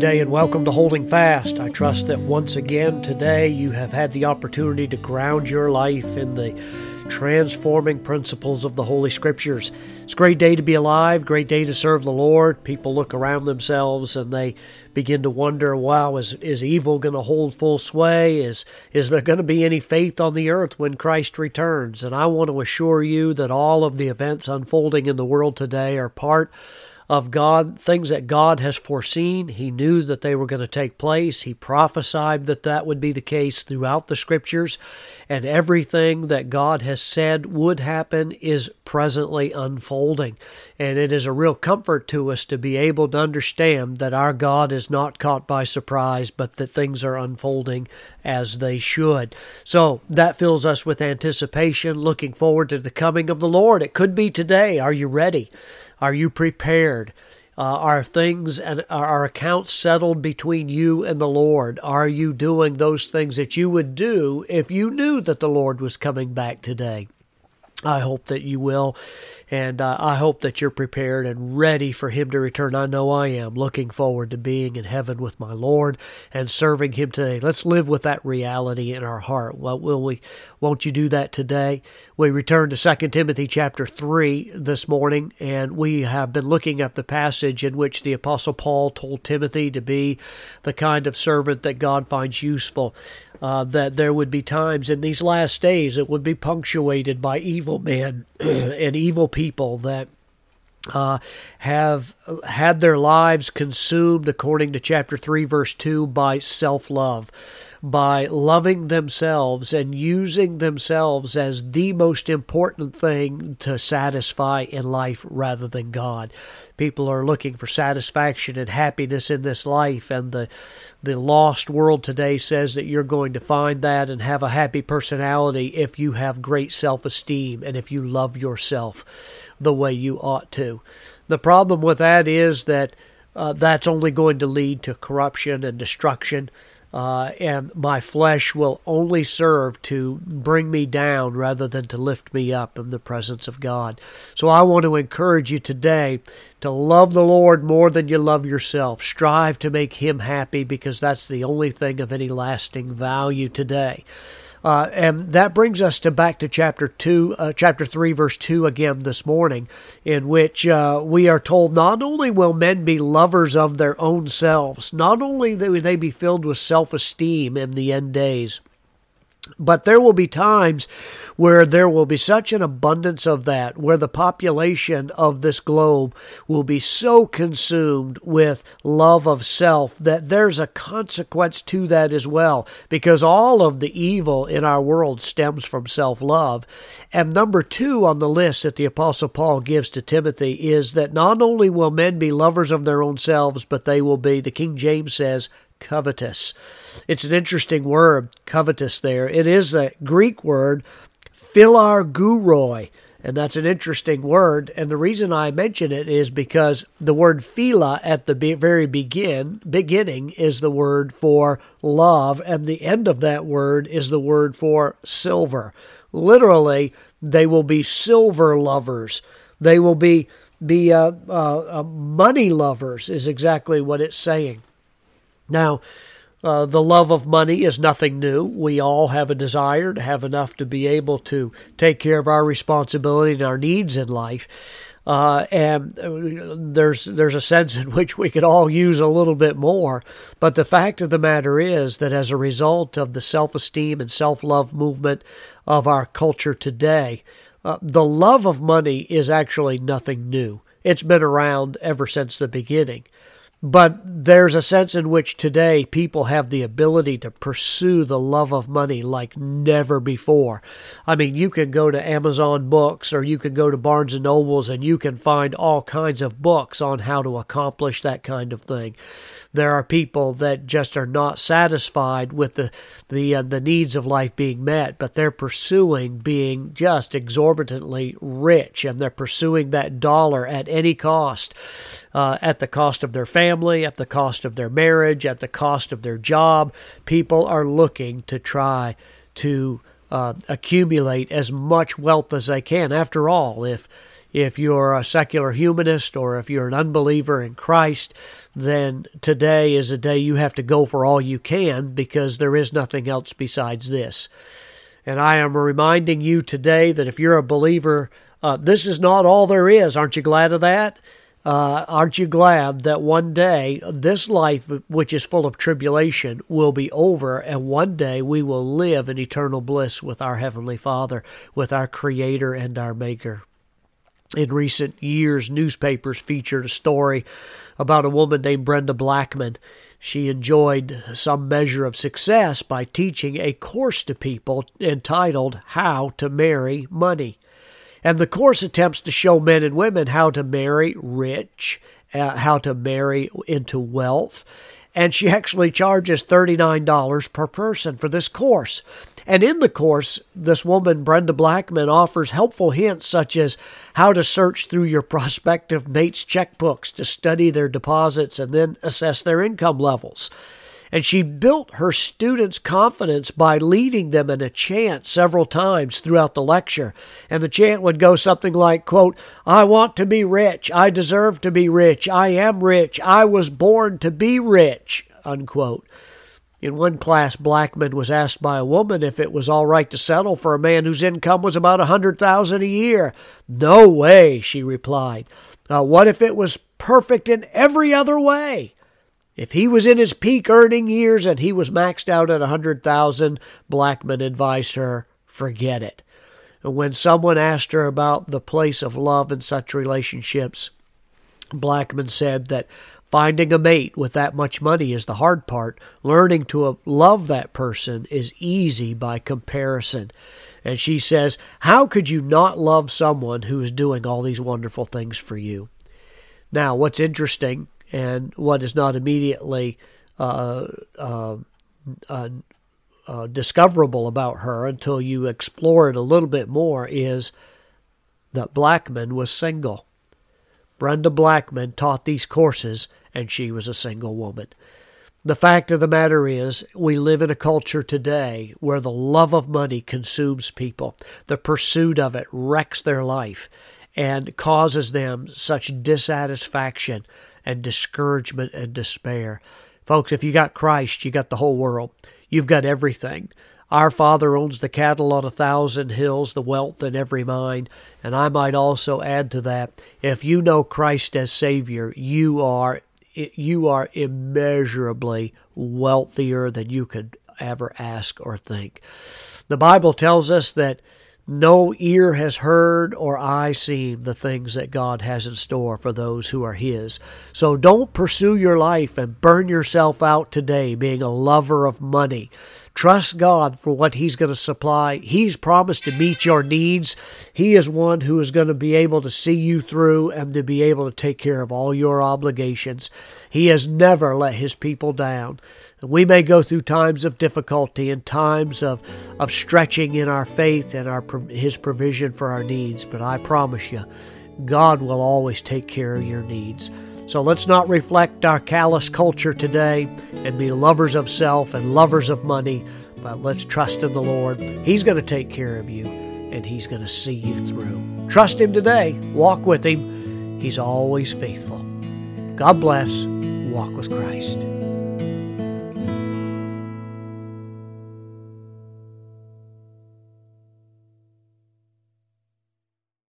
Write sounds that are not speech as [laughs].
today and welcome to Holding Fast. I trust that once again today you have had the opportunity to ground your life in the transforming principles of the Holy Scriptures. It's a great day to be alive, great day to serve the Lord. People look around themselves and they begin to wonder, wow, is, is evil going to hold full sway? Is, is there going to be any faith on the earth when Christ returns? And I want to assure you that all of the events unfolding in the world today are part of God, things that God has foreseen. He knew that they were going to take place. He prophesied that that would be the case throughout the scriptures. And everything that God has said would happen is presently unfolding. And it is a real comfort to us to be able to understand that our God is not caught by surprise, but that things are unfolding as they should. So that fills us with anticipation, looking forward to the coming of the Lord. It could be today. Are you ready? Are you prepared? Uh, are things and are accounts settled between you and the Lord? Are you doing those things that you would do if you knew that the Lord was coming back today? I hope that you will. And uh, I hope that you're prepared and ready for Him to return. I know I am looking forward to being in heaven with my Lord and serving Him today. Let's live with that reality in our heart. Well, will we? Won't you do that today? We return to 2 Timothy chapter 3 this morning, and we have been looking at the passage in which the Apostle Paul told Timothy to be the kind of servant that God finds useful. Uh, that there would be times in these last days it would be punctuated by evil men [clears throat] and evil people that uh, have had their lives consumed, according to chapter 3, verse 2, by self love by loving themselves and using themselves as the most important thing to satisfy in life rather than God. People are looking for satisfaction and happiness in this life, and the the lost world today says that you're going to find that and have a happy personality if you have great self esteem and if you love yourself the way you ought to. The problem with that is that uh, that's only going to lead to corruption and destruction uh, and my flesh will only serve to bring me down rather than to lift me up in the presence of God. So I want to encourage you today to love the Lord more than you love yourself. Strive to make Him happy because that's the only thing of any lasting value today. Uh, and that brings us to back to chapter two, uh, chapter three, verse two again this morning, in which uh, we are told not only will men be lovers of their own selves, not only will they be filled with self-esteem in the end days, but there will be times where there will be such an abundance of that, where the population of this globe will be so consumed with love of self that there's a consequence to that as well, because all of the evil in our world stems from self love. And number two on the list that the Apostle Paul gives to Timothy is that not only will men be lovers of their own selves, but they will be, the King James says, covetous. It's an interesting word, covetous, there. It is a Greek word, philarguroi, and that's an interesting word. And the reason I mention it is because the word phila at the very begin beginning is the word for love, and the end of that word is the word for silver. Literally, they will be silver lovers. They will be be uh, uh, uh, money lovers is exactly what it's saying. Now, uh, the love of money is nothing new. We all have a desire to have enough to be able to take care of our responsibility and our needs in life. Uh, and uh, there's there's a sense in [laughs] which we could all use a little bit more. But the fact of the matter is that as a result of the self-esteem and self-love movement of our culture today, uh, the love of money is actually nothing new. It's been around ever since the beginning. But there's a sense in which today people have the ability to pursue the love of money like never before. I mean, you can go to Amazon Books or you can go to Barnes and Nobles and you can find all kinds of books on how to accomplish that kind of thing. There are people that just are not satisfied with the the uh, the needs of life being met, but they're pursuing being just exorbitantly rich, and they're pursuing that dollar at any cost, uh, at the cost of their family, at the cost of their marriage, at the cost of their job. People are looking to try to uh, accumulate as much wealth as they can. After all, if If you're a secular humanist or if you're an unbeliever in Christ, then today is a day you have to go for all you can because there is nothing else besides this. And I am reminding you today that if you're a believer, uh, this is not all there is. Aren't you glad of that? Uh, aren't you glad that one day this life, which is full of tribulation, will be over, and one day we will live in eternal bliss with our Heavenly Father, with our Creator and our Maker? In recent years, newspapers featured a story about a woman named Brenda Blackman. She enjoyed some measure of success by teaching a course to people entitled How to Marry Money. And the course attempts to show men and women how to marry rich, uh, how to marry into wealth. And she actually charges $39 per person for this course. And in the course, this woman, Brenda Blackman, offers helpful hints such as how to search through your prospective mate's checkbooks to study their deposits and then assess their income levels. And she built her students' confidence by leading them in a chant several times throughout the lecture. And the chant would go something like, quote, I want to be rich. I deserve to be rich. I am rich. I was born to be rich, unquote. In one class, Blackman was asked by a woman if it was all right to settle for a man whose income was about a hundred thousand a year. No way, she replied. Uh, what if it was perfect in every other way? If he was in his peak earning years and he was maxed out at a hundred thousand, Blackman advised her, forget it. And when someone asked her about the place of love in such relationships, Blackman said that finding a mate with that much money is the hard part. Learning to love that person is easy by comparison. And she says, How could you not love someone who is doing all these wonderful things for you? Now, what's interesting and what is not immediately uh, uh, uh, uh, discoverable about her until you explore it a little bit more is that Blackman was single. Brenda Blackman taught these courses, and she was a single woman. The fact of the matter is, we live in a culture today where the love of money consumes people. The pursuit of it wrecks their life and causes them such dissatisfaction and discouragement and despair. Folks, if you got Christ, you got the whole world. You've got everything. Our Father owns the cattle on a thousand hills, the wealth in every mine. And I might also add to that, if you know Christ as Savior, you are you are immeasurably wealthier than you could ever ask or think. The Bible tells us that no ear has heard or eye seen the things that God has in store for those who are His. So don't pursue your life and burn yourself out today being a lover of money. Trust God for what He's going to supply. He's promised to meet your needs. He is one who is going to be able to see you through and to be able to take care of all your obligations. He has never let His people down. We may go through times of difficulty and times of, of stretching in our faith and our His provision for our needs, but I promise you, God will always take care of your needs. So let's not reflect our callous culture today and be lovers of self and lovers of money, but let's trust in the Lord. He's going to take care of you and He's going to see you through. Trust Him today. Walk with Him. He's always faithful. God bless. Walk with Christ.